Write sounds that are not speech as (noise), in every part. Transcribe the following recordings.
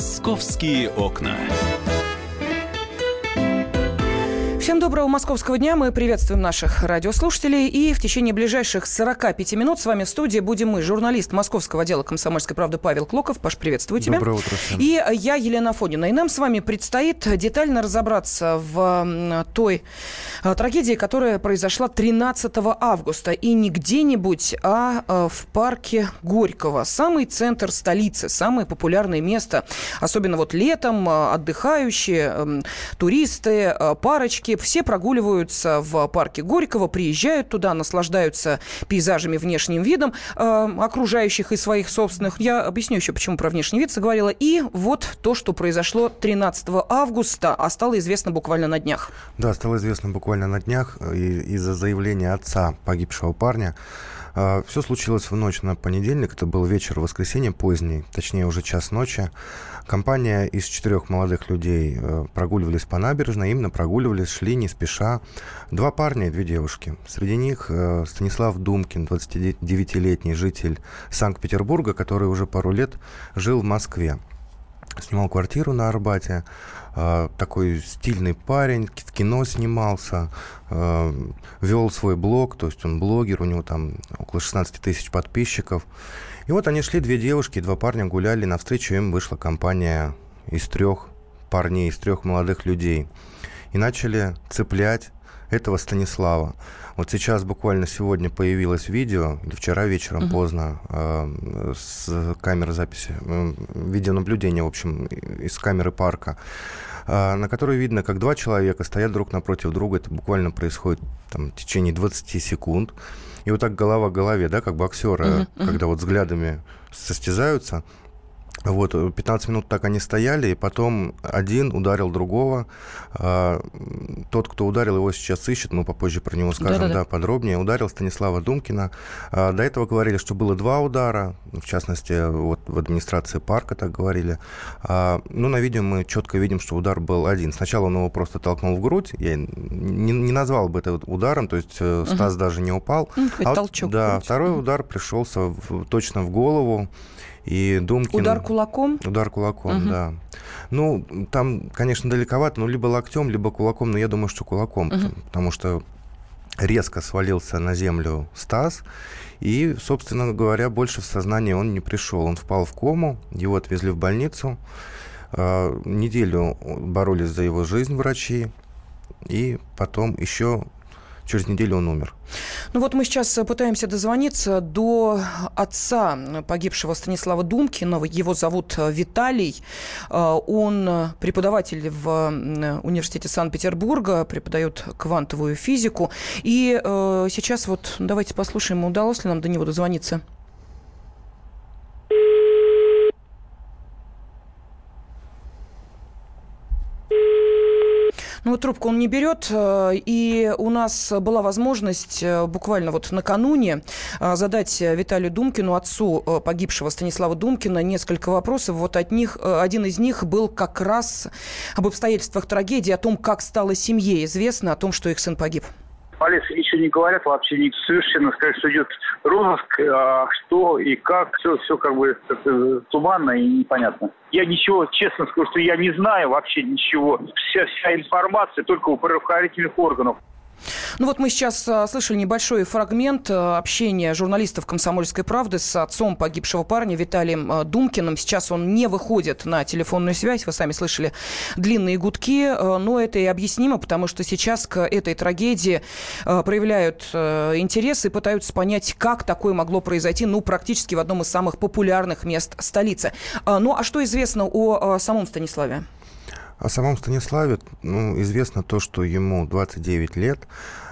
Московские окна. Всем доброго московского дня. Мы приветствуем наших радиослушателей. И в течение ближайших 45 минут с вами в студии будем мы, журналист московского отдела «Комсомольской правды» Павел Клоков. Паш, приветствую тебя. Доброе утро всем. И я, Елена Фонина. И нам с вами предстоит детально разобраться в той э, трагедии, которая произошла 13 августа. И не где-нибудь, а э, в парке Горького. Самый центр столицы, самое популярное место. Особенно вот летом э, отдыхающие, туристы, парочки все прогуливаются в парке Горького, приезжают туда, наслаждаются пейзажами, внешним видом э, окружающих и своих собственных. Я объясню еще, почему про внешний вид заговорила. И вот то, что произошло 13 августа, а стало известно буквально на днях. Да, стало известно буквально на днях из-за заявления отца погибшего парня. А, Все случилось в ночь на понедельник, это был вечер воскресенья поздний, точнее уже час ночи. Компания из четырех молодых людей э, прогуливались по набережной, именно прогуливались, шли не спеша. Два парня и две девушки. Среди них э, Станислав Думкин, 29-летний житель Санкт-Петербурга, который уже пару лет жил в Москве. Снимал квартиру на Арбате. Э, такой стильный парень, в кино снимался, вел свой блог, то есть он блогер, у него там около 16 тысяч подписчиков. И вот они шли, две девушки, два парня гуляли, навстречу им вышла компания из трех парней, из трех молодых людей. И начали цеплять этого Станислава. Вот сейчас буквально сегодня появилось видео, или вчера вечером uh-huh. поздно, э, с камеры записи, э, видеонаблюдения, в общем, из камеры парка, э, на которой видно, как два человека стоят друг напротив друга. Это буквально происходит там, в течение 20 секунд. И вот так голова к голове, да, как боксеры, uh-huh. когда вот взглядами состязаются, вот, 15 минут так они стояли, и потом один ударил другого. А, тот, кто ударил, его сейчас ищет, мы попозже про него скажем, Да-да-да. да, подробнее. Ударил Станислава Думкина. А, до этого говорили, что было два удара, в частности, вот в администрации парка так говорили. А, ну, на видео мы четко видим, что удар был один. Сначала он его просто толкнул в грудь, я не, не назвал бы это ударом, то есть угу. Стас даже не упал. Ну, а толчок. Да, второй удар пришелся в, точно в голову. И Думкин... Удар кулаком? Удар кулаком, угу. да. Ну, там, конечно, далековато, ну, либо локтем, либо кулаком, но я думаю, что кулаком, угу. потому, потому что резко свалился на землю Стас, и, собственно говоря, больше в сознание он не пришел. Он впал в кому, его отвезли в больницу, а, неделю боролись за его жизнь врачи, и потом еще через неделю он умер. Ну вот мы сейчас пытаемся дозвониться до отца погибшего Станислава Думкина. Его зовут Виталий. Э, он преподаватель в университете Санкт-Петербурга, преподает квантовую физику. И э, сейчас вот давайте послушаем, удалось ли нам до него дозвониться. Ну, трубку он не берет, э, и у нас была возможность э, буквально вот накануне э, задать Виталию Думкину, отцу погибшего Станислава Думкина, несколько вопросов. Вот от них, один из них был как раз об обстоятельствах трагедии, о том, как стало семье известно, о том, что их сын погиб полиции ничего не говорят, вообще не совершенно сказать, что идет розыск, а что и как, все, все как бы как туманно и непонятно. Я ничего, честно скажу, что я не знаю вообще ничего. Вся, вся информация только у правоохранительных органов. Ну вот мы сейчас а, слышали небольшой фрагмент а, общения журналистов «Комсомольской правды» с отцом погибшего парня Виталием а, Думкиным. Сейчас он не выходит на телефонную связь. Вы сами слышали длинные гудки. Но это и объяснимо, потому что сейчас к этой трагедии проявляют интерес и пытаются понять, как такое могло произойти, ну, практически в одном из самых популярных мест столицы. Ну, а что известно о самом Станиславе? О самом Станиславе ну, известно то, что ему 29 лет.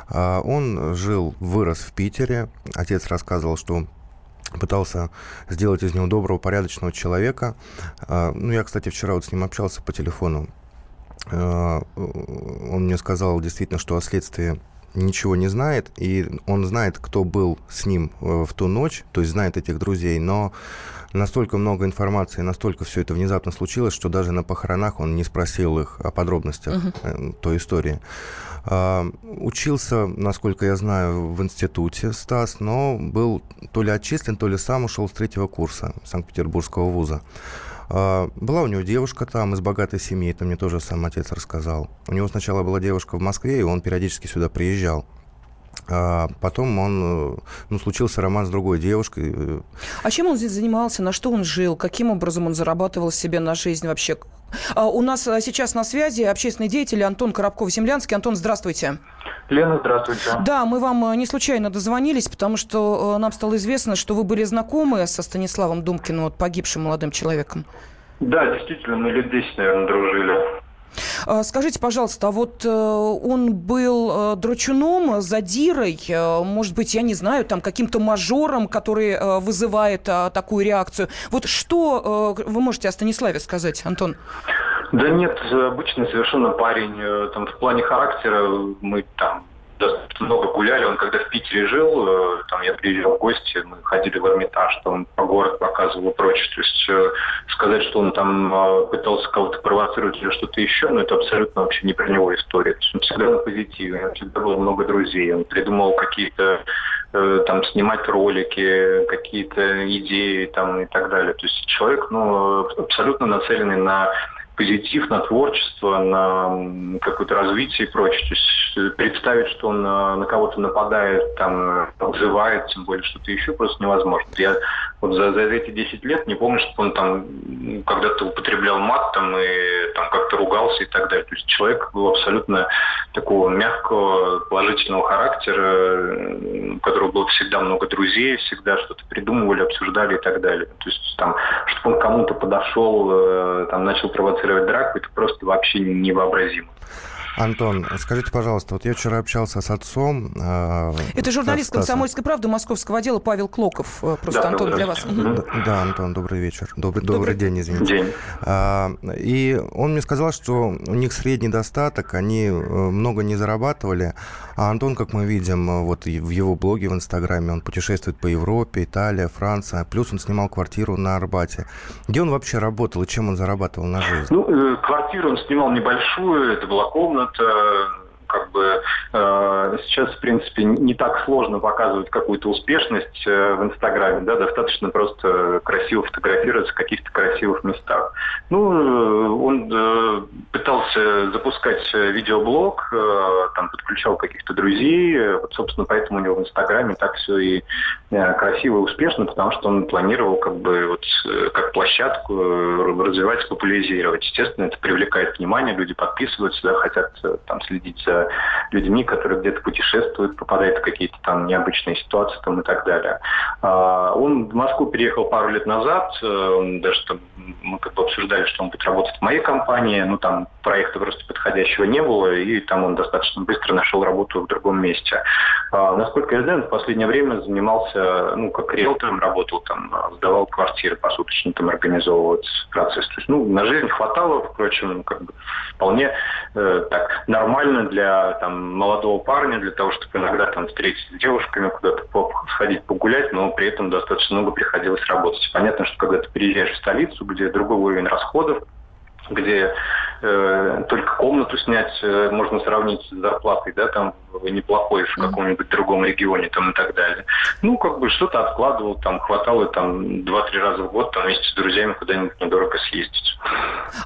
А, он жил, вырос в Питере. Отец рассказывал, что пытался сделать из него доброго, порядочного человека. А, ну, я, кстати, вчера вот с ним общался по телефону. А, он мне сказал действительно, что о следствии ничего не знает, и он знает, кто был с ним э, в ту ночь, то есть знает этих друзей, но настолько много информации, настолько все это внезапно случилось, что даже на похоронах он не спросил их о подробностях uh-huh. той истории. А, учился, насколько я знаю, в институте Стас, но был то ли отчислен, то ли сам ушел с третьего курса Санкт-Петербургского вуза. А, была у него девушка там из богатой семьи, это мне тоже сам отец рассказал. У него сначала была девушка в Москве, и он периодически сюда приезжал. А потом он, э, ну, случился роман с другой девушкой. А чем он здесь занимался? На что он жил? Каким образом он зарабатывал себе на жизнь вообще? А у нас э, сейчас на связи общественный деятель Антон Коробков-Землянский. Антон, здравствуйте. Лена, здравствуйте. Да, мы вам э, не случайно дозвонились, потому что нам стало известно, что вы были знакомы со Станиславом Думкиным, вот погибшим молодым человеком. Да, действительно, мы лет 10, наверное, дружили. А, скажите, пожалуйста, а вот э, он был э, драчуном, задирой, э, может быть, я не знаю, там каким-то мажором, который вызывает такую реакцию. Вот что вы можете о Станиславе сказать, Антон? Да нет, обычный совершенно парень. Там, в плане характера мы там достаточно много гуляли. Он когда в Питере жил, э, там я приезжал в гости, мы ходили в Эрмитаж, там по город показывал и прочее. То есть э, сказать, что он там э, пытался кого-то провоцировать или что-то еще, ну это абсолютно вообще не про него история. То есть он всегда на позитиве, у всегда было много друзей, он придумал какие-то там снимать ролики, какие-то идеи там и так далее. То есть человек, ну, абсолютно нацеленный на позитив, на творчество, на какое-то развитие и прочее. То есть э, представить, что он на, на кого-то нападает, там, обзывает, тем более что-то еще, просто невозможно. Я вот за, за эти 10 лет не помню, что он там когда-то употреблял мат там, и там как-то ругался и так далее. То есть человек был абсолютно такого мягкого, положительного характера, у которого было всегда много друзей, всегда что-то придумывали, обсуждали и так далее. То есть там, чтобы он кому-то подошел, э, там начал провоцировать провоцировать драку, это просто вообще невообразимо. Антон, скажите, пожалуйста, вот я вчера общался с отцом. Э, Это журналист «Комсомольской правды» московского отдела Павел Клоков. Э, просто, да, Антон, для вас. Да, да, Антон, добрый вечер. Добрый, добрый, добрый день, извините. День. А, и он мне сказал, что у них средний достаток, они э, много не зарабатывали. А Антон, как мы видим, э, вот в его блоге в Инстаграме, он путешествует по Европе, Италия, Франция. Плюс он снимал квартиру на Арбате. Где он вообще работал и чем он зарабатывал на жизнь? Ну, квартиру он снимал небольшую, это была комната комната, как бы э, сейчас, в принципе, не так сложно показывать какую-то успешность э, в Инстаграме, да, достаточно просто красиво фотографироваться в каких-то красивых местах. Ну, э, он э, пытался запускать видеоблог, э, там подключал каких-то друзей, вот, собственно, поэтому у него в Инстаграме так все и э, красиво и успешно, потому что он планировал как бы вот э, как площадку э, развивать, популяризировать. Естественно, это привлекает внимание, люди подписываются, да, хотят э, там следить за людьми, которые где-то путешествуют, попадают в какие-то там необычные ситуации там, и так далее. А, он в Москву переехал пару лет назад, э, даже там, мы как бы обсуждали, что он будет работать в моей компании, но там проекта просто подходящего не было, и там он достаточно быстро нашел работу в другом месте. А, насколько я знаю, он в последнее время занимался, ну, как риэлтором работал, там, сдавал квартиры посуточно, там, организовывать процесс. То есть, ну, на жизнь хватало, впрочем, как бы вполне э, так нормально для там, молодого парня, для того, чтобы иногда там встретиться с девушками, куда-то сходить погулять, но при этом достаточно много приходилось работать. Понятно, что когда ты приезжаешь в столицу, где другой уровень расходов, где э, только комнату снять э, можно сравнить с зарплатой, да, там неплохой в каком-нибудь другом регионе там и так далее. Ну, как бы что-то откладывал, там хватало там два-три раза в год там вместе с друзьями куда-нибудь недорого съездить.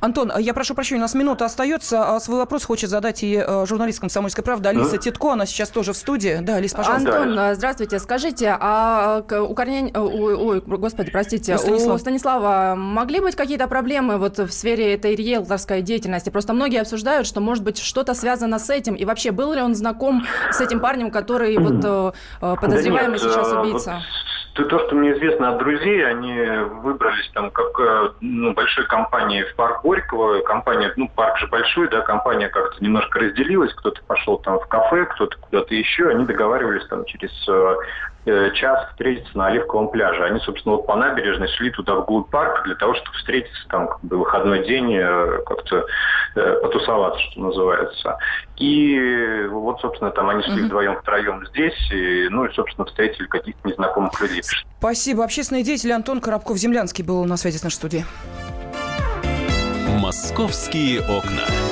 Антон, я прошу прощения, у нас минута остается. А свой вопрос хочет задать и э, журналист «Комсомольской правды» Алиса mm? Титко. Она сейчас тоже в студии. Да, Алис, пожалуйста. Антон, да. здравствуйте. Скажите, а у Корней... Ой, господи, простите. У Станислава. у Станислава могли быть какие-то проблемы вот в сфере этой риэлторской деятельности? Просто многие обсуждают, что, может быть, что-то связано с этим. И вообще, был ли он знаком с этим парнем, который вот э, э, подозреваемый да нет, сейчас убийца? Вот то, то, что мне известно от друзей, они выбрались там как э, ну, большой компанией в парк Горького. Компания, ну, парк же большой, да, компания как-то немножко разделилась. Кто-то пошел там в кафе, кто-то куда-то еще. Они договаривались там через э, час встретиться на Оливковом пляже. Они, собственно, вот по набережной шли туда в парк для того, чтобы встретиться там как бы выходной день, э, как-то э, потусоваться, что называется. И вот, собственно, там они шли вдвоем, втроем здесь, и, ну и, собственно, встретили каких-то незнакомых людей. Спасибо. Общественный деятель Антон Коробков-Землянский был на связи с нашей студией. «Московские окна».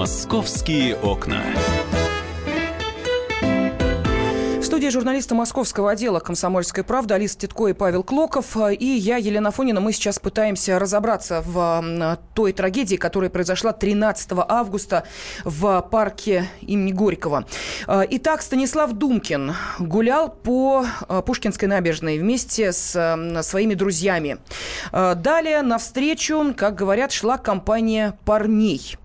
«Московские окна» студии журналисты московского отдела «Комсомольской правды» Алиса Титко и Павел Клоков. И я, Елена Фонина. Мы сейчас пытаемся разобраться в той трагедии, которая произошла 13 августа в парке имени Горького. Итак, Станислав Думкин гулял по Пушкинской набережной вместе с своими друзьями. Далее навстречу, как говорят, шла компания парней.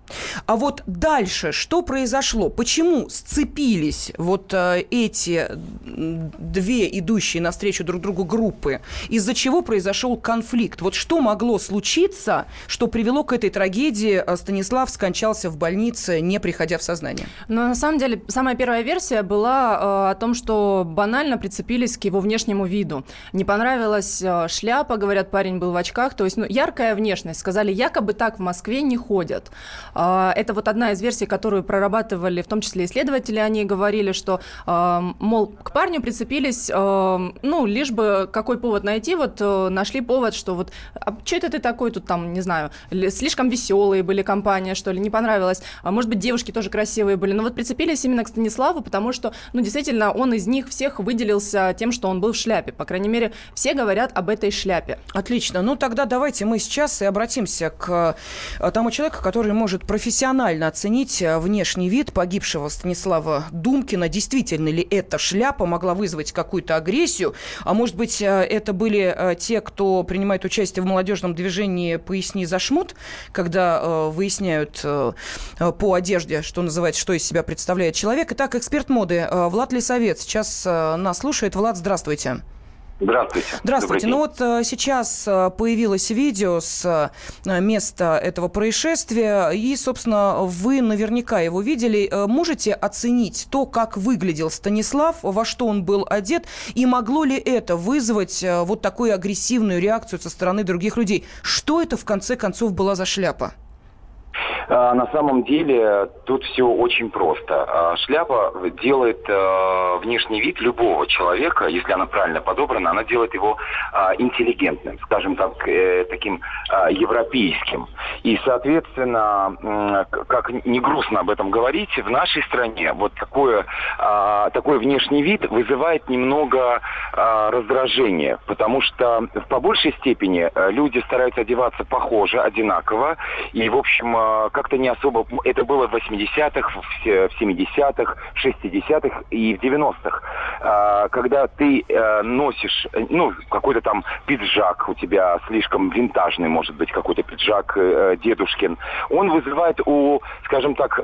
А вот дальше что произошло? Почему сцепились вот э, эти две идущие навстречу друг другу группы? Из-за чего произошел конфликт? Вот что могло случиться, что привело к этой трагедии? Э, Станислав скончался в больнице, не приходя в сознание. Но на самом деле самая первая версия была э, о том, что банально прицепились к его внешнему виду. Не понравилась э, шляпа, говорят, парень был в очках. То есть ну, яркая внешность. Сказали, якобы так в Москве не ходят. А, это вот одна из версий, которую прорабатывали, в том числе исследователи, они говорили, что, а, мол, к парню прицепились, а, ну, лишь бы какой повод найти, вот э, нашли повод, что вот, а что это ты такой тут там, не знаю, слишком веселые были компания, что ли, не понравилось, а может быть, девушки тоже красивые были, но вот прицепились именно к Станиславу, потому что, ну, действительно, он из них всех выделился тем, что он был в шляпе, по крайней мере, все говорят об этой шляпе. Отлично, ну тогда давайте мы сейчас и обратимся к э, тому человеку, который может профессионально оценить э, внешний вид погибшего Станислава Думкина. Действительно ли эта шляпа могла вызвать какую-то агрессию? А может быть, э, это были э, те, кто принимает участие в молодежном движении «Поясни за шмут», когда выясняют по одежде, что называется, что из себя представляет человек. Итак, эксперт моды Влад Лисовец сейчас нас слушает. Влад, здравствуйте. Здравствуйте. Здравствуйте. Ну вот э, сейчас э, появилось видео с э, места этого происшествия, и, собственно, вы наверняка его видели. Можете оценить то, как выглядел Станислав, во что он был одет, и могло ли это вызвать вот такую агрессивную реакцию со стороны других людей? Что это, в конце концов, была за шляпа? А, на самом деле тут все очень просто. А, шляпа делает а, внешний вид любого человека, если она правильно подобрана, она делает его интеллигентным, скажем так, э, таким европейским. И, соответственно, как не грустно об этом говорить, в нашей стране вот такое, такой внешний вид вызывает немного раздражения, потому что по большей степени э, люди стараются одеваться похоже, одинаково, и, в общем, как-то не особо... Это было в 80-х, в 70-х, 60-х и в 90-х. А, когда ты э, носишь, ну, какой-то там пиджак у тебя слишком винтажный, может быть, какой-то пиджак э, дедушкин, он вызывает у, скажем так,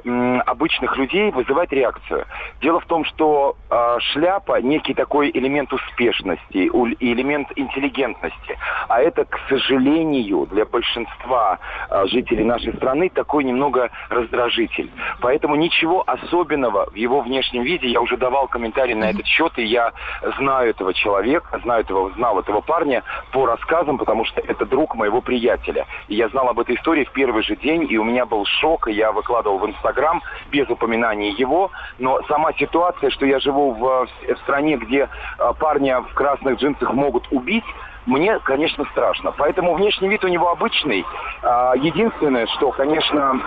обычных людей, вызывает реакцию. Дело в том, что э, шляпа некий такой элемент успешности, элемент интеллигентности. А это, к сожалению, для большинства жителей нашей страны такой немного раздражитель. Поэтому ничего особенного в его внешнем виде. Я уже давал комментарий на этот счет, и я знаю этого человека, знаю этого, знал этого парня по рассказам, потому что это друг моего приятеля. И я знал об этой истории в первый же день, и у меня был шок, и я выкладывал в Инстаграм без упоминания его. Но сама ситуация, что я живу в, в стране, где а, парня в красных джинсах могут убить, мне, конечно, страшно. Поэтому внешний вид у него обычный. А, единственное, что, конечно,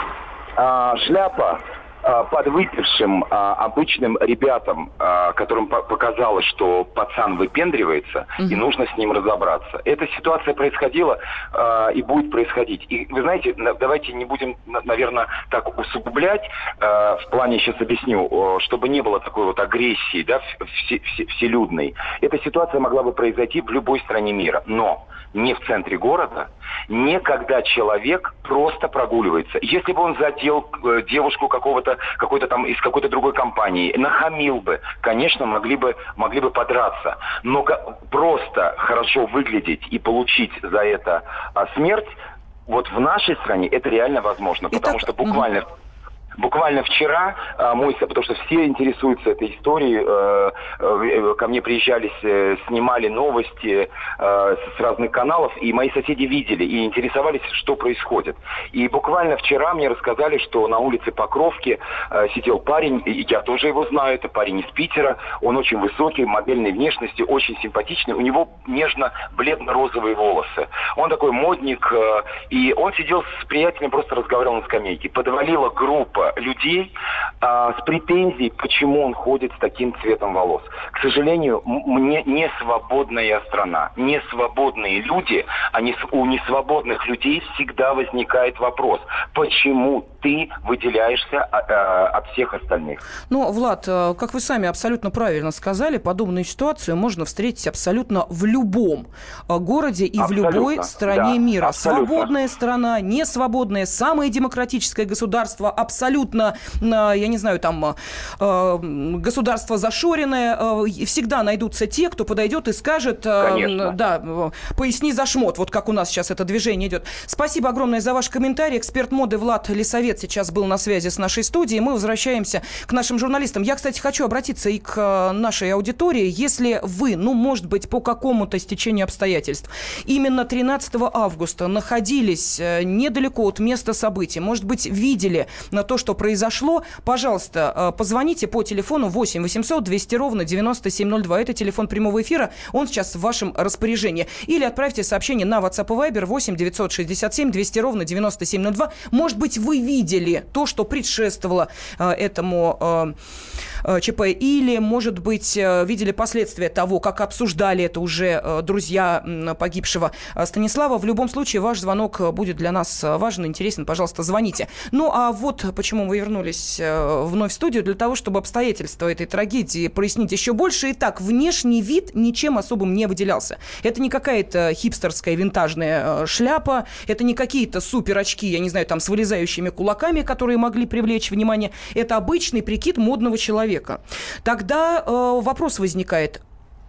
а, шляпа подвыпившим а, обычным ребятам, а, которым показалось, что пацан выпендривается, угу. и нужно с ним разобраться. Эта ситуация происходила и будет происходить. И вы знаете, давайте не будем, наверное, так усугублять, в плане сейчас объясню, чтобы не было такой вот агрессии, да, все, все, вселюдной. Эта ситуация могла бы произойти в любой стране мира, но не в центре города, не когда человек просто прогуливается. Если бы он задел э, девушку какого-то, какой-то там из какой-то другой компании, нахамил бы, конечно, могли бы, могли бы подраться. Но просто хорошо выглядеть и получить за это а, смерть, вот в нашей стране это реально возможно, потому Итак, что буквально... Угу Буквально вчера а, мой, потому что все интересуются этой историей, э, э, ко мне приезжали, снимали новости э, с разных каналов, и мои соседи видели и интересовались, что происходит. И буквально вчера мне рассказали, что на улице Покровки сидел парень, и я тоже его знаю, это парень из Питера, он очень высокий, модельной внешности, очень симпатичный, у него нежно-бледно-розовые волосы. Он такой модник, и он сидел с приятелем, просто разговаривал на скамейке. Подвалила группа людей а, с претензией, почему он ходит с таким цветом волос. К сожалению, мне не свободная страна, не свободные люди, а не, у несвободных людей всегда возникает вопрос, почему ты выделяешься а, а, от всех остальных. Ну, Влад, э, как вы сами абсолютно правильно сказали, подобную ситуацию можно встретить абсолютно в любом э, городе и абсолютно, в любой стране да, мира. Абсолютно. Свободная страна, несвободная, самое демократическое государство, абсолютно абсолютно, я не знаю, там, э, государство зашоренное, э, всегда найдутся те, кто подойдет и скажет, э, Конечно. да, поясни за шмот, вот как у нас сейчас это движение идет. Спасибо огромное за ваш комментарий. Эксперт моды Влад Лисовет сейчас был на связи с нашей студией. Мы возвращаемся к нашим журналистам. Я, кстати, хочу обратиться и к нашей аудитории. Если вы, ну, может быть, по какому-то стечению обстоятельств, именно 13 августа находились недалеко от места событий, может быть, видели на то, что что произошло, пожалуйста, э, позвоните по телефону 8 800 200 ровно 9702. Это телефон прямого эфира, он сейчас в вашем распоряжении. Или отправьте сообщение на WhatsApp и Viber 8 967 200 ровно 9702. Может быть, вы видели то, что предшествовало э, этому э, ЧП, или, может быть, э, видели последствия того, как обсуждали это уже э, друзья погибшего Станислава. В любом случае, ваш звонок будет для нас важен, интересен. Пожалуйста, звоните. Ну, а вот почему мы вернулись вновь в студию, для того, чтобы обстоятельства этой трагедии прояснить еще больше. Итак, внешний вид ничем особым не выделялся. Это не какая-то хипстерская винтажная шляпа, это не какие-то супер очки, я не знаю, там с вылезающими кулаками, которые могли привлечь внимание. Это обычный прикид модного человека человека. Тогда э, вопрос возникает,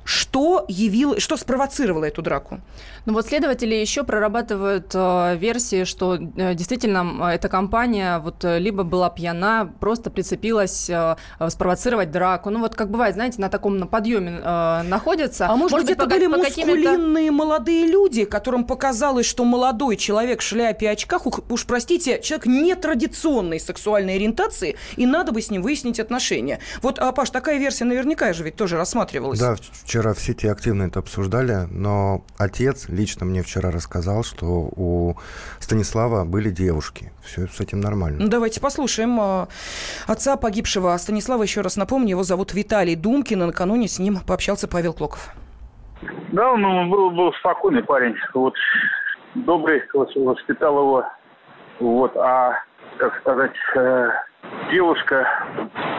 что явило, что спровоцировало эту драку? Ну вот следователи еще прорабатывают э, версии, что э, действительно эта компания вот э, либо была пьяна, просто прицепилась э, спровоцировать драку. Ну вот как бывает, знаете, на таком на подъеме э, находятся. А может, может быть, это по, были по мускулинные молодые люди, которым показалось, что молодой человек в шляпе и очках, уж простите, человек нетрадиционной сексуальной ориентации, и надо бы с ним выяснить отношения. Вот, а, Паш, такая версия наверняка же ведь тоже рассматривалась. Да, вчера в сети активно это обсуждали, но отец лично мне вчера рассказал, что у Станислава были девушки. Все с этим нормально. Ну, давайте послушаем э, отца погибшего Станислава. Еще раз напомню, его зовут Виталий Думкин, и накануне с ним пообщался Павел Клоков. Да, он ну, был, был спокойный парень. Вот добрый, воспитал его. Вот, а, как сказать, э, девушка,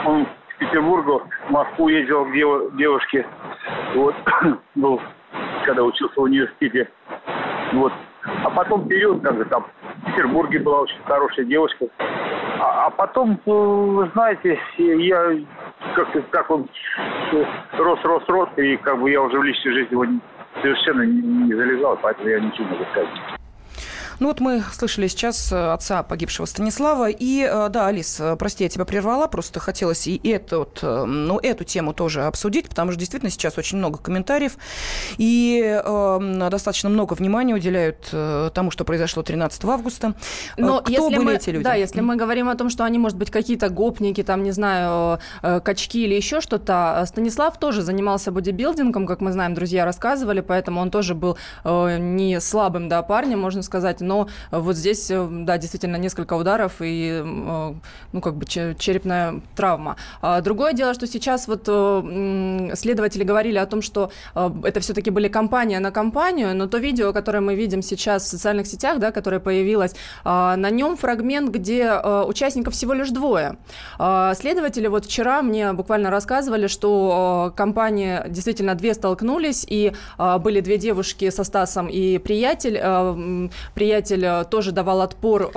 он Петербургу, в Москву ездил к девушке. Вот, (coughs) был, когда учился в университете. Вот. А потом период, как бы там, в Петербурге была очень хорошая девушка. А, а потом, ну, вы знаете, я как, как он рос, рос, рос, и как бы я уже в личной жизни его совершенно не, не залезал, поэтому я ничего не могу сказать. Ну вот мы слышали сейчас э, отца погибшего Станислава. И э, да, Алис, э, прости, я тебя прервала, просто хотелось и эту, вот, ну, эту тему тоже обсудить, потому что действительно сейчас очень много комментариев и э, достаточно много внимания уделяют тому, что произошло 13 августа. Но Кто если были мы, эти люди? Да, если мы говорим о том, что они, может быть, какие-то гопники, там, не знаю, качки или еще что-то, Станислав тоже занимался бодибилдингом, как мы знаем, друзья рассказывали, поэтому он тоже был э, не слабым, да, парнем, можно сказать, но вот здесь, э, да, действительно несколько ударов и, э, ну, как бы черепная травма. А другое дело, что сейчас вот э, следователи говорили о том, что это все-таки были компания на компанию, но то видео, которое мы видим сейчас в социальных сетях, да, которое появилось, на нем фрагмент, где участников всего лишь двое. Следователи вот вчера мне буквально рассказывали, что компании действительно две столкнулись, и были две девушки со Стасом и приятель, приятель приятель тоже давал отпор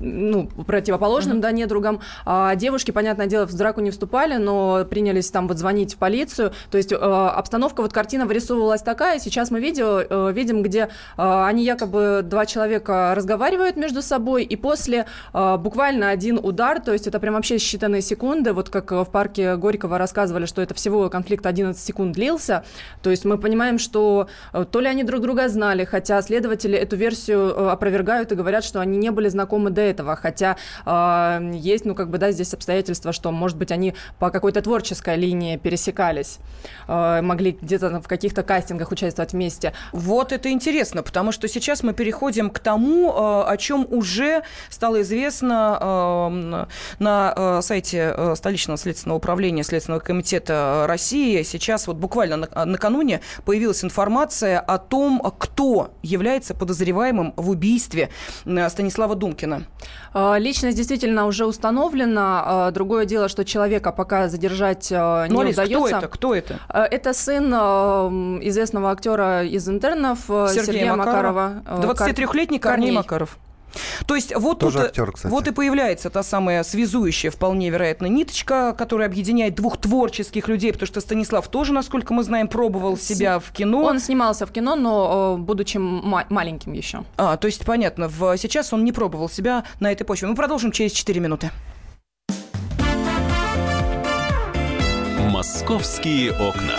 ну, противоположным mm-hmm. да, недругам. А девушки, понятное дело, в драку не вступали, но принялись там вот звонить в полицию. То есть обстановка, вот картина вырисовывалась такая. Сейчас мы видео видим, где они якобы два человека разговаривают между собой, и после буквально один удар, то есть это прям вообще считанные секунды, вот как в парке Горького рассказывали, что это всего конфликт 11 секунд длился, то есть мы понимаем, что э, то ли они друг друга знали, хотя следователи эту версию э, опровергают и говорят, что они не были знакомы до этого, хотя э, есть, ну, как бы, да, здесь обстоятельства, что, может быть, они по какой-то творческой линии пересекались, э, могли где-то в каких-то кастингах участвовать вместе. Вот это интересно, потому что сейчас мы переходим к тому, э, о чем уже стало известно э, на сайте столичного следственного управления Следственного комитета России. Сейчас вот буквально накануне появилась информация о том, кто является подозреваемым в убийстве Станислава Думкина. Личность действительно уже установлена. Другое дело, что человека пока задержать не ну, Алис, удается. Кто это? Кто это? Это сын известного актера из интернов Сергея, Сергея Макарова. 23-летний Корней Макаров. То есть вот Тоже тут актер, кстати. вот и появляется та самая связующая, вполне вероятно, ниточка, которая объединяет двух творческих людей, потому что Станислав тоже, насколько мы знаем, пробовал себя в кино. Он снимался в кино, но будучи ма- маленьким еще. А, то есть понятно, в, сейчас он не пробовал себя на этой почве. Мы продолжим через 4 минуты. Московские окна.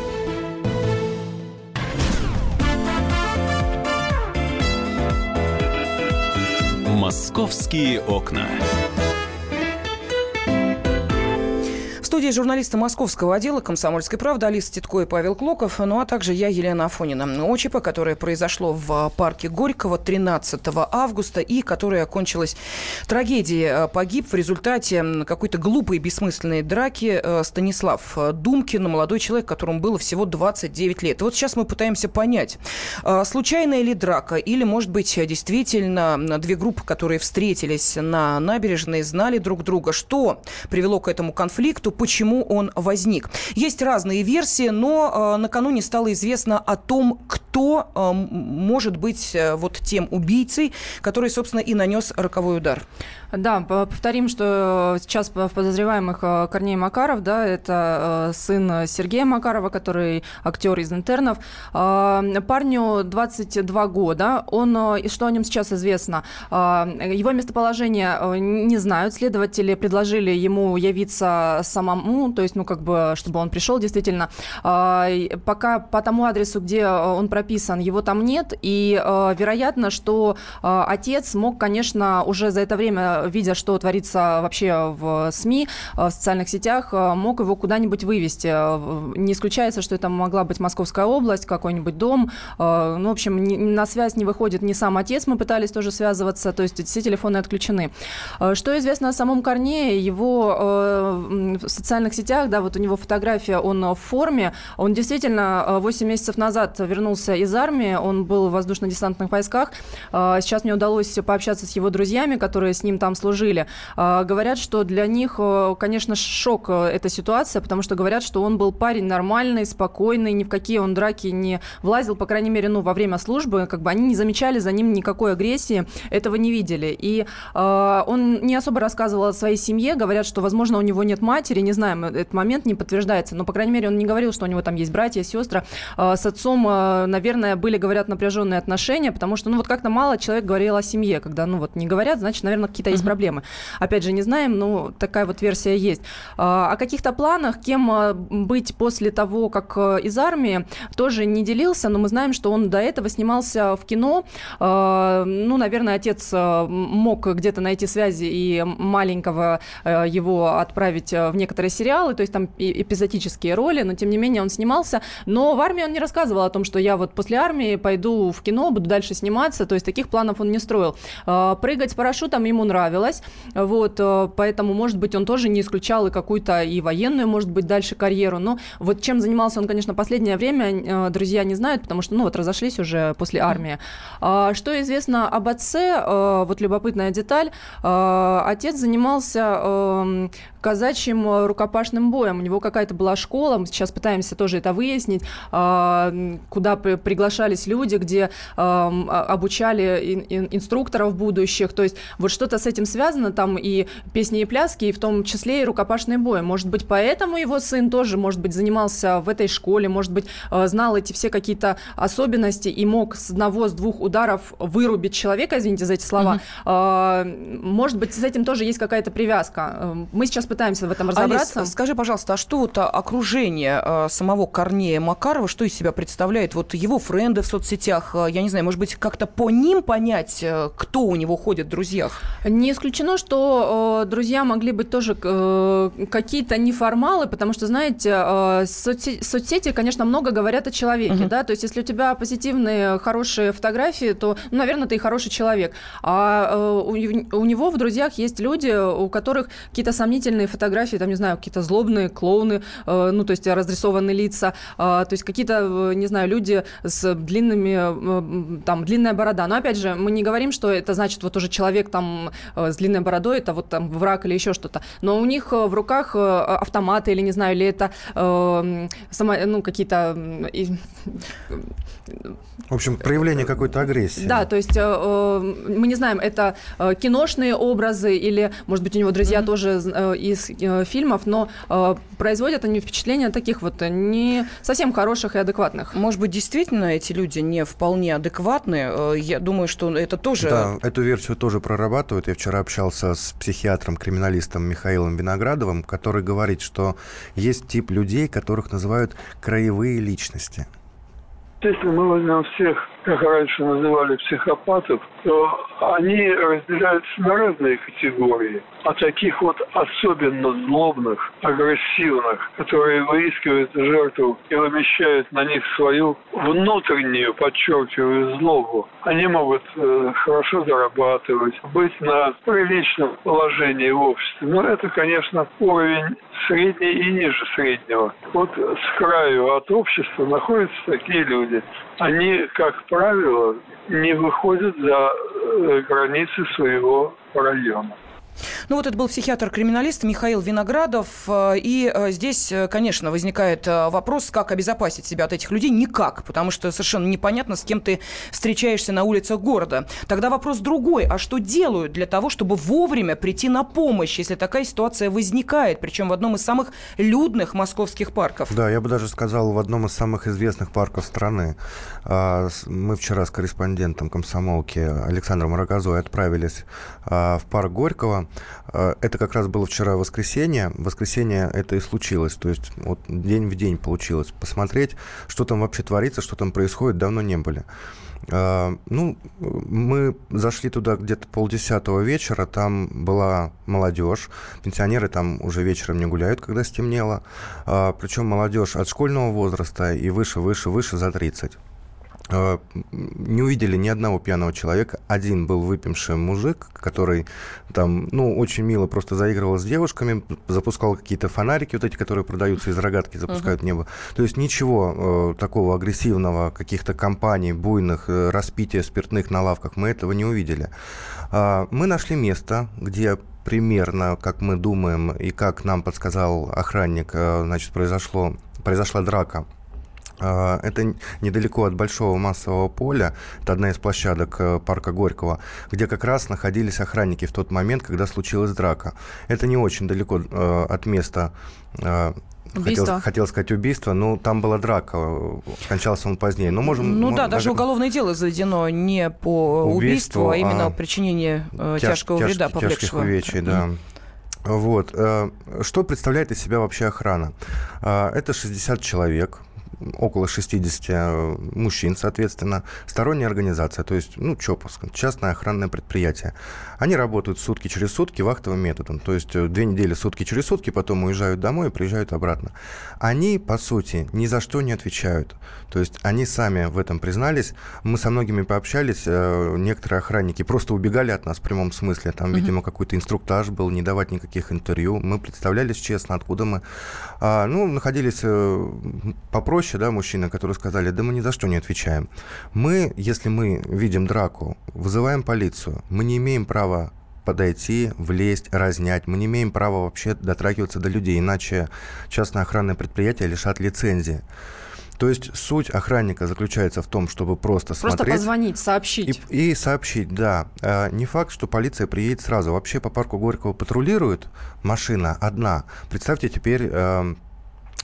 «Московские окна» студии журналисты московского отдела «Комсомольской правды» Алиса Титко и Павел Клоков, ну а также я, Елена Афонина. ОЧП, которое произошло в парке Горького 13 августа и которое окончилось трагедией. Погиб в результате какой-то глупой бессмысленной драки э, Станислав Думкин, молодой человек, которому было всего 29 лет. Вот сейчас мы пытаемся понять, случайная ли драка или, может быть, действительно две группы, которые встретились на набережной, знали друг друга, что привело к этому конфликту, почему он возник. Есть разные версии, но э, накануне стало известно о том, кто э, может быть э, вот тем убийцей, который, собственно, и нанес роковой удар. Да, повторим, что сейчас в подозреваемых э, Корней Макаров, да, это э, сын Сергея Макарова, который актер из интернов. Э, парню 22 года. Он, что о нем сейчас известно? Его местоположение не знают. Следователи предложили ему явиться самому, то есть, ну, как бы, чтобы он пришел действительно. Пока по тому адресу, где он прописан, его там нет. И вероятно, что отец мог, конечно, уже за это время видя, что творится вообще в СМИ, э, в социальных сетях, э, мог его куда-нибудь вывести. Э, не исключается, что это могла быть Московская область, какой-нибудь дом. Ну, в общем, на связь не выходит ни сам отец, мы пытались тоже связываться, то есть все телефоны отключены. Что известно о самом Корнее, его в социальных сетях, да, вот у него фотография, он в форме, он действительно 8 месяцев назад вернулся из армии, он был в воздушно-десантных войсках. Сейчас мне удалось пообщаться с его друзьями, которые с ним там там служили, а, говорят, что для них, э, конечно, шок э, эта ситуация, потому что говорят, что он был парень нормальный, спокойный, ни в какие он драки не влазил, по крайней мере, ну, во время службы, как бы они не замечали за ним никакой агрессии, этого не видели. И э, он не особо рассказывал о своей семье, говорят, что, возможно, у него нет матери, не знаем, этот момент не подтверждается, но, по крайней мере, он не говорил, что у него там есть братья, сестры. Э, с отцом, наверное, были, говорят, напряженные отношения, потому что, ну, вот как-то мало человек говорил о семье, когда, ну, вот не говорят, значит, наверное, какие-то есть проблемы. Опять же, не знаем, но такая вот версия есть. А, о каких-то планах, кем а, быть после того, как э, из армии, тоже не делился, но мы знаем, что он до этого снимался в кино. А, ну, наверное, отец мог где-то найти связи и маленького его отправить в некоторые сериалы, то есть там эпизодические роли, но тем не менее он снимался. Но в армии он не рассказывал о том, что я вот после армии пойду в кино, буду дальше сниматься, то есть таких планов он не строил. А, прыгать с парашютом ему нравилось, вот, э, поэтому, может быть, он тоже не исключал и какую-то и военную, может быть, дальше карьеру. Но вот чем занимался он, конечно, последнее время, э, друзья не знают, потому что, ну, вот разошлись уже после армии. А, что известно об отце, э, вот любопытная деталь, отец занимался эм, казачьим рукопашным боем. У него какая-то была школа, мы сейчас пытаемся тоже это выяснить, куда приглашались люди, где а, обучали инструкторов будущих. То есть вот что-то с этим связано, там и песни и пляски, и в том числе и рукопашный бой. Может быть, поэтому его сын тоже, может быть, занимался в этой школе, может быть, а, знал эти все какие-то особенности и мог с одного, с двух ударов вырубить человека, извините за эти слова. Угу. Может быть, с этим тоже есть какая-то привязка. Мы сейчас пытаемся в этом разобраться. Алис, скажи, пожалуйста, а что вот окружение э, самого Корнея Макарова, что из себя представляет? Вот его френды в соцсетях, э, я не знаю, может быть, как-то по ним понять, э, кто у него ходит в друзьях? Не исключено, что э, друзья могли быть тоже э, какие-то неформалы, потому что, знаете, э, соцсети, соцсети, конечно, много говорят о человеке, uh-huh. да, то есть если у тебя позитивные, хорошие фотографии, то, ну, наверное, ты и хороший человек. А э, у, у него в друзьях есть люди, у которых какие-то сомнительные фотографии, там, не знаю, какие-то злобные клоуны, э, ну, то есть разрисованные лица, э, то есть какие-то, э, не знаю, люди с длинными, э, там, длинная борода. Но, опять же, мы не говорим, что это значит вот уже человек там с длинной бородой, это вот там враг или еще что-то. Но у них э, в руках э, автоматы или, не знаю, или это э, само, ну, какие-то... Э, в общем, проявление какой-то агрессии. Да, то есть э, мы не знаем, это э, киношные образы или, может быть, у него друзья mm-hmm. тоже э, из э, фильмов, но э, производят они впечатление таких вот не совсем хороших и адекватных. Может быть, действительно эти люди не вполне адекватные. Э, я думаю, что это тоже... Да, эту версию тоже прорабатывают. Я вчера общался с психиатром-криминалистом Михаилом Виноградовым, который говорит, что есть тип людей, которых называют краевые личности. Если мы возьмем всех, как раньше называли психопатов, то они разделяются на разные категории. А таких вот особенно злобных, агрессивных, которые выискивают жертву и вымещают на них свою внутреннюю, подчеркиваю, злобу, они могут э, хорошо зарабатывать, быть на приличном положении в обществе. Но это, конечно, уровень средний и ниже среднего. Вот с краю от общества находятся такие люди. Они, как правило, не выходят за э, границы своего района. Ну вот это был психиатр-криминалист Михаил Виноградов. Э, и э, здесь, э, конечно, возникает вопрос, как обезопасить себя от этих людей. Никак, потому что совершенно непонятно, с кем ты встречаешься на улицах города. Тогда вопрос другой. А что делают для того, чтобы вовремя прийти на помощь, если такая ситуация возникает, причем в одном из самых людных московских парков? Да, я бы даже сказал, в одном из самых известных парков страны. А, мы вчера с корреспондентом комсомолки Александром Рогозой отправились а, в парк Горького. А, это как раз было вчера воскресенье. Воскресенье это и случилось. То есть вот день в день получилось посмотреть, что там вообще творится, что там происходит, давно не были. Ну, мы зашли туда где-то полдесятого вечера, там была молодежь, пенсионеры там уже вечером не гуляют, когда стемнело, причем молодежь от школьного возраста и выше, выше, выше за 30. Э, не увидели ни одного пьяного человека. Один был выпивший мужик, который там, ну, очень мило просто заигрывал с девушками, запускал какие-то фонарики, вот эти, которые продаются из рогатки, запускают uh-huh. небо. То есть ничего э, такого агрессивного, каких-то компаний, буйных, э, распития спиртных на лавках, мы этого не увидели. Э, мы нашли место, где примерно, как мы думаем, и как нам подсказал охранник, э, значит, произошло, произошла драка а, это недалеко от большого массового поля, это одна из площадок э, парка Горького, где как раз находились охранники в тот момент, когда случилась драка. Это не очень далеко э, от места э, Хотел, хотел сказать убийство, но там была драка, скончался он позднее. Но можем, ну да, даже уголовное дело заведено не по убийству, убийству а именно а причинение тяж, тяжкого тяж, вреда повлекшего. Тяжких увечий, да. Вот. Что представляет из себя вообще охрана? Это 60 человек, около 60 мужчин, соответственно, сторонняя организация, то есть, ну, ЧОПовск, частное охранное предприятие. Они работают сутки через сутки вахтовым методом, то есть две недели сутки через сутки, потом уезжают домой и приезжают обратно. Они, по сути, ни за что не отвечают. То есть они сами в этом признались. Мы со многими пообщались, некоторые охранники просто убегали от нас в прямом смысле. Там, видимо, какой-то инструктаж был, не давать никаких интервью. Мы представлялись честно, откуда мы. А, ну, находились э, попроще, да, мужчины, которые сказали, да мы ни за что не отвечаем. Мы, если мы видим драку, вызываем полицию, мы не имеем права подойти, влезть, разнять. Мы не имеем права вообще дотрагиваться до людей, иначе частное охранное предприятие лишат лицензии. То есть суть охранника заключается в том, чтобы просто, просто смотреть... Просто позвонить, сообщить. И, и сообщить, да. А, не факт, что полиция приедет сразу. Вообще по парку Горького патрулирует машина одна. Представьте теперь...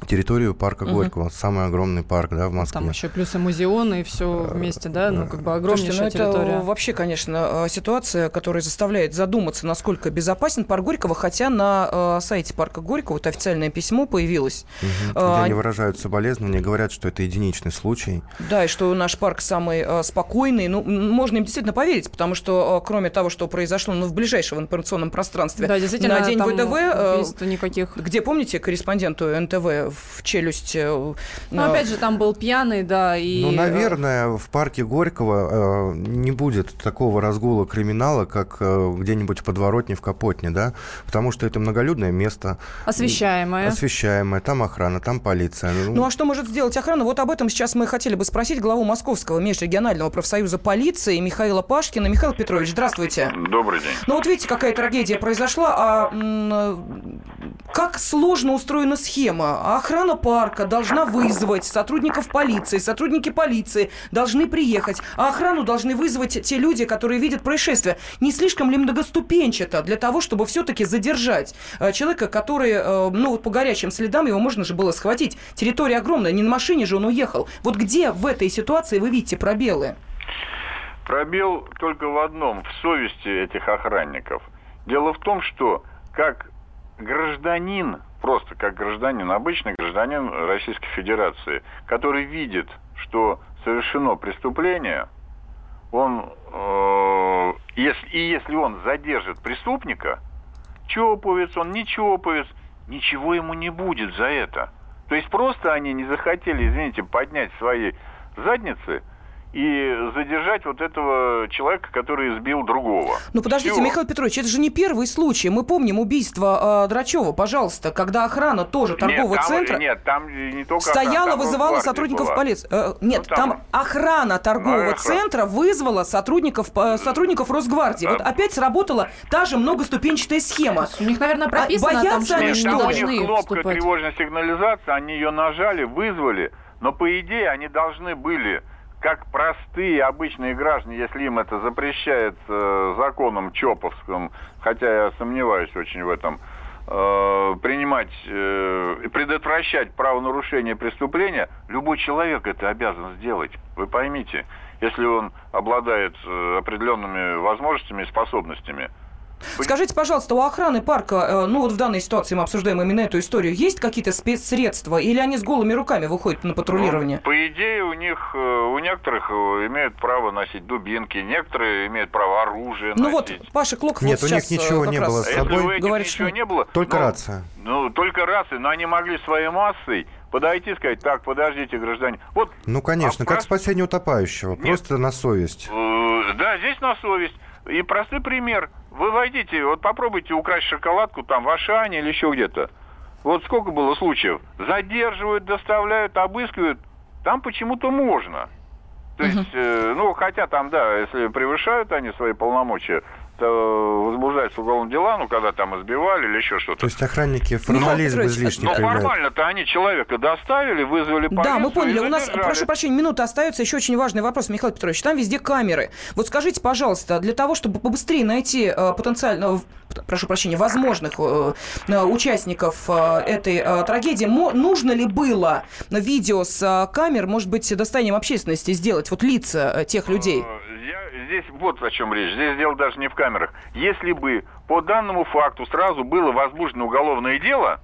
Э, территорию парка угу. Горького, самый огромный парк, да, в Москве. Там еще плюс и музеоны, и все вместе, да, ну как бы огромнейшая Слушайте, ну, территория. Это вообще, конечно, э, ситуация, которая заставляет задуматься, насколько безопасен парк Горького, хотя на э, сайте парка Горького вот официальное письмо появилось. Угу. Где а, они выражают соболезнования, говорят, что это единичный случай. Да, и что наш парк самый э, спокойный. Ну, можно им действительно поверить, потому что кроме того, что произошло ну, в ближайшем информационном пространстве да, действительно, на день ВДВ, никаких... где, помните, корреспонденту НТВ в челюсть. Э, ну, опять же, там был пьяный, да, и... Ну, наверное, в парке Горького э, не будет такого разгула криминала, как э, где-нибудь в подворотне в Капотне, да, потому что это многолюдное место. Освещаемое. Освещаемое, там охрана, там полиция. Ну, ну а что может сделать охрана? Вот об этом сейчас мы хотели бы спросить главу Московского межрегионального профсоюза полиции Михаила Пашкина. Михаил Петрович, здравствуйте. Добрый день. Ну, вот видите, какая трагедия произошла, а как сложно устроена схема. Охрана парка должна вызвать сотрудников полиции, сотрудники полиции должны приехать, а охрану должны вызвать те люди, которые видят происшествие. Не слишком ли многоступенчато для того, чтобы все-таки задержать э, человека, который, э, ну вот по горячим следам его можно же было схватить. Территория огромная, не на машине же он уехал. Вот где в этой ситуации вы видите пробелы? Пробел только в одном, в совести этих охранников. Дело в том, что как гражданин, просто как гражданин, обычный гражданин Российской Федерации, который видит, что совершено преступление, он, э, если, и если он задержит преступника, чоповец он, не чоповец, ничего ему не будет за это. То есть просто они не захотели, извините, поднять свои задницы – и задержать вот этого человека, который избил другого. Ну подождите, Все. Михаил Петрович, это же не первый случай. Мы помним убийство э, Драчева, пожалуйста, когда охрана тоже торгового нет, там, центра нет, там не только стояла, охрана, вызывала сотрудников полиции. Э, нет, ну, там... там охрана торгового охрана. центра вызвала сотрудников э, сотрудников Росгвардии. Да. Вот опять сработала та же многоступенчатая схема. У них, наверное, прописано, а боятся там, они, что там у них кнопка тревожной сигнализации, они ее нажали, вызвали, но по идее они должны были как простые обычные граждане, если им это запрещается э, законом Чоповским, хотя я сомневаюсь очень в этом, э, принимать э, и предотвращать правонарушение преступления, любой человек это обязан сделать. Вы поймите, если он обладает определенными возможностями и способностями – Скажите, пожалуйста, у охраны парка, э, ну вот в данной ситуации мы обсуждаем именно эту историю, есть какие-то спецсредства или они с голыми руками выходят на патрулирование? Ну, по идее, у них, э, у некоторых э, имеют право носить дубинки, некоторые имеют право оружие Ну носить. вот, Паша Клоков Нет, вот у них ничего не было с собой. Если у говорит, ничего что... не было... Только ну, рация. Ну, только рация, но они могли своей массой подойти и сказать, так, подождите, граждане. Вот, ну, конечно, а как просто... спасение утопающего, Нет. просто на совесть. Да, здесь на совесть. И простой пример. Вы войдите, вот попробуйте украсть шоколадку там в Ашане или еще где-то. Вот сколько было случаев. Задерживают, доставляют, обыскивают. Там почему-то можно. То есть, э, ну, хотя там, да, если превышают они свои полномочия, возбуждаются уголовные дела, ну, когда там избивали или еще что-то. То есть охранники формализм ну, излишний Ну, формально-то они человека доставили, вызвали полицию Да, мы поняли. У нас, прошу прощения, минута остается. Еще очень важный вопрос, Михаил Петрович. Там везде камеры. Вот скажите, пожалуйста, для того, чтобы побыстрее найти э, потенциально, прошу прощения, возможных э, э, участников э, этой э, трагедии, мо- нужно ли было видео с э, камер, может быть, достоянием общественности сделать, вот лица э, тех людей? Э, здесь вот о чем речь. Здесь дело даже не в камерах. Если бы по данному факту сразу было возбуждено уголовное дело,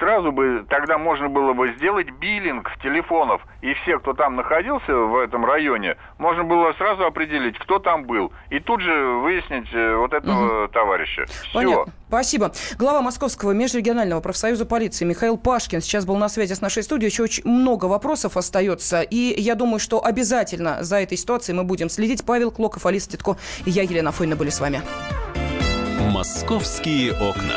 сразу бы, тогда можно было бы сделать биллинг телефонов, и все, кто там находился в этом районе, можно было сразу определить, кто там был, и тут же выяснить э, вот этого угу. товарища. Понятно. Все. Спасибо. Глава Московского межрегионального профсоюза полиции Михаил Пашкин сейчас был на связи с нашей студией. Еще очень много вопросов остается. И я думаю, что обязательно за этой ситуацией мы будем следить. Павел Клоков, Алиса Титко и я, Елена Фойна, были с вами. «Московские окна».